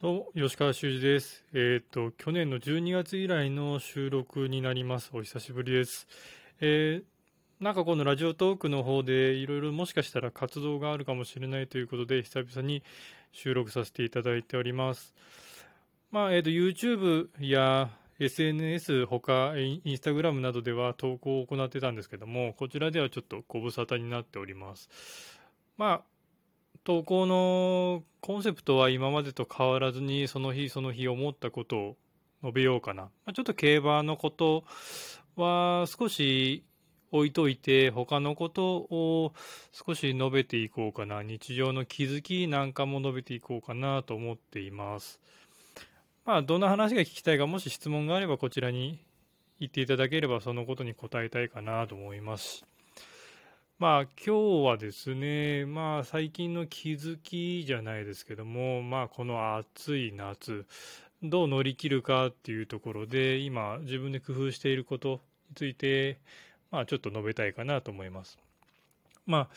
どうも、吉川修司です。えっ、と、去年の12月以来の収録になります。お久しぶりです。えー、なんかこのラジオトークの方でいろいろもしかしたら活動があるかもしれないということで、久々に収録させていただいております。まあ、えっ、と、YouTube や SNS 他、インスタグラムなどでは投稿を行ってたんですけども、こちらではちょっとご無沙汰になっております。まあ、投稿のコンセプトは今までと変わらずにその日その日思ったことを述べようかな。まちょっと競馬のことは少し置いといて他のことを少し述べていこうかな。日常の気づきなんかも述べていこうかなと思っています。まあどんな話が聞きたいかもし質問があればこちらに言っていただければそのことに答えたいかなと思います。まあ今日はですね、まあ最近の気づきじゃないですけども、まあこの暑い夏、どう乗り切るかっていうところで、今自分で工夫していることについて、まあちょっと述べたいかなと思います。まあ、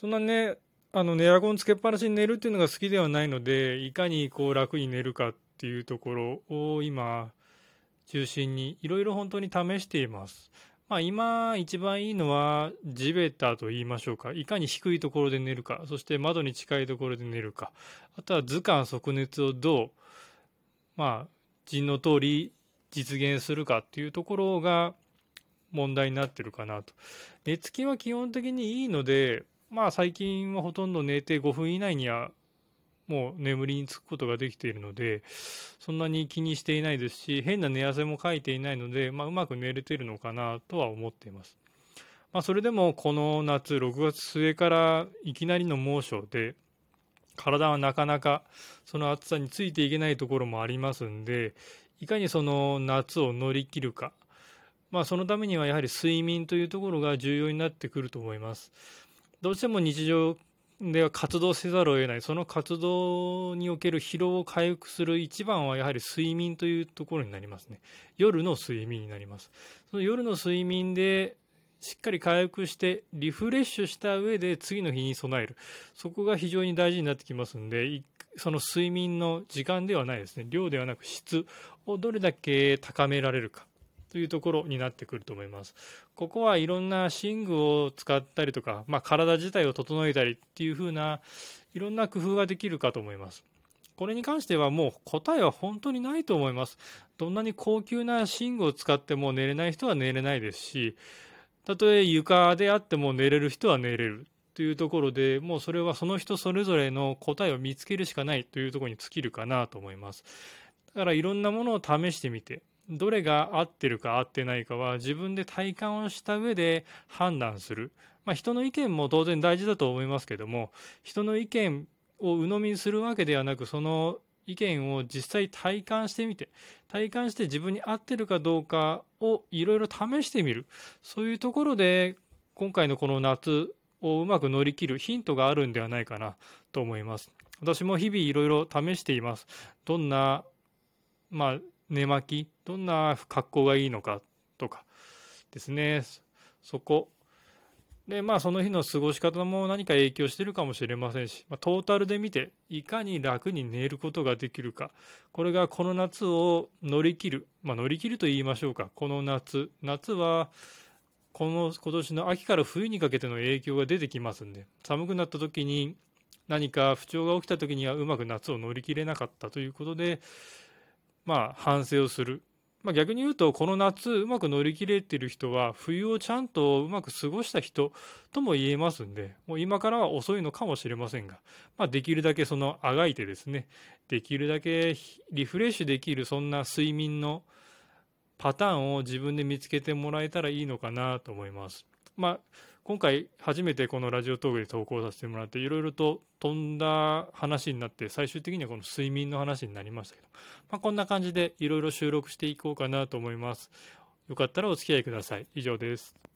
そんなね、あの、エアコンつけっぱなしに寝るっていうのが好きではないので、いかにこう楽に寝るかっていうところを今、中心にいろいろ本当に試しています。まあ、今一番いいのは地べたと言いましょうか。いかに低いところで寝るか、そして窓に近いところで寝るか、あとは図鑑即熱をどう、まあ、陣の通り実現するかっていうところが問題になってるかなと。寝つきは基本的にいいので、まあ最近はほとんど寝て5分以内にはもう眠りにつくことができているので、そんなに気にしていないですし、変な寝汗もかいていないので、まあ、うまく寝れているのかなとは思っています。まあ、それでもこの夏、6月末からいきなりの猛暑で、体はなかなかその暑さについていけないところもありますんで、いかにその夏を乗り切るか、まあ、そのためにはやはり睡眠というところが重要になってくると思います。どうしても日常では活動せざるを得ない、その活動における疲労を回復する一番はやはり睡眠というところになりますね。夜の睡眠になります。その夜の睡眠でしっかり回復してリフレッシュした上で次の日に備える。そこが非常に大事になってきますんで、その睡眠の時間ではないですね。量ではなく質をどれだけ高められるか。というところになってくると思います。ここはいろんな寝具を使ったりとか、まあ、体自体を整えたりっていう風ないろんな工夫ができるかと思います。これに関してはもう答えは本当にないと思います。どんなに高級な寝具を使っても寝れない人は寝れないですし、たとえ床であっても寝れる人は寝れるというところで、もうそれはその人それぞれの答えを見つけるしかないというところに尽きるかなと思います。だからいろんなものを試してみて、どれが合ってるか合ってないかは自分で体感をした上で判断する。まあ、人の意見も当然大事だと思いますけども、人の意見を鵜呑みにするわけではなく、その意見を実際体感してみて、体感して自分に合ってるかどうかをいろいろ試してみる。そういうところで、今回のこの夏をうまく乗り切るヒントがあるんではないかなと思います。私も日々いろいろ試しています。どんな、まあ、寝巻き、どんな格好がいいのかとかですね、そこ。で、まあその日の過ごし方も何か影響してるかもしれませんし、まあ、トータルで見て、いかに楽に寝ることができるか。これがこの夏を乗り切る。まあ乗り切ると言いましょうか。この夏。夏は、この今年の秋から冬にかけての影響が出てきますんで、寒くなった時に何か不調が起きた時にはうまく夏を乗り切れなかったということで、まあ、反省をする。まあ、逆に言うと、この夏うまく乗り切れてる人は、冬をちゃんとうまく過ごした人とも言えますんで、もう今からは遅いのかもしれませんが、まあ、できるだけそのあがいてですね、できるだけリフレッシュできるそんな睡眠のパターンを自分で見つけてもらえたらいいのかなと思います。まあ今回初めてこのラジオトークで投稿させてもらっていろいろと飛んだ話になって最終的にはこの睡眠の話になりましたけど、まあ、こんな感じでいろいろ収録していこうかなと思います。よかったらお付き合いください。以上です。